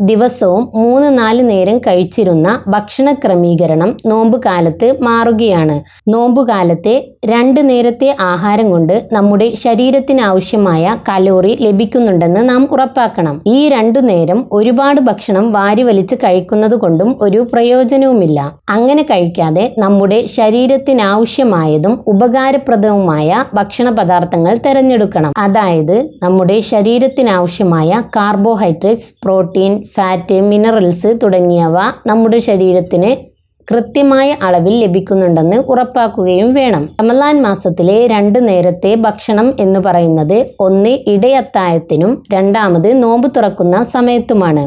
ദിവസവും മൂന്ന് നാല് നേരം കഴിച്ചിരുന്ന ഭക്ഷണ ക്രമീകരണം നോമ്പുകാലത്ത് മാറുകയാണ്. നോമ്പുകാലത്തെ രണ്ട് നേരത്തെ ആഹാരം കൊണ്ട് നമ്മുടെ ശരീരത്തിന് ആവശ്യമായ കലോറി ലഭിക്കുന്നുണ്ടെന്ന് നാം ഉറപ്പാക്കണം. ഈ രണ്ടു നേരം ഒരുപാട് ഭക്ഷണം വാരി വലിച്ച് കഴിക്കുന്നത് കൊണ്ടും ഒരു പ്രയോജനവുമില്ല. അങ്ങനെ കഴിക്കാതെ നമ്മുടെ ശരീരത്തിനാവശ്യമായതും ഉപകാരപ്രദവുമായ ഭക്ഷണ പദാർത്ഥങ്ങൾ തിരഞ്ഞെടുക്കണം. അതായത് നമ്മുടെ ശരീരത്തിനാവശ്യമായ കാർബോഹൈഡ്രേറ്റ്സ് പ്രോട്ടീൻ ഫാറ്റ് മിനറൽസ് തുടങ്ങിയവ നമ്മുടെ ശരീരത്തിന് കൃത്യമായ അളവിൽ ലഭിക്കുന്നുണ്ടെന്ന് ഉറപ്പാക്കുകയും വേണം. റമലാൻ മാസത്തിലെ രണ്ട് നേരത്തെ ഭക്ഷണം എന്ന് പറയുന്നത് ഒന്ന് ഇടയത്തായത്തിനും രണ്ടാമത് നോമ്പ് തുറക്കുന്ന സമയത്തുമാണ്.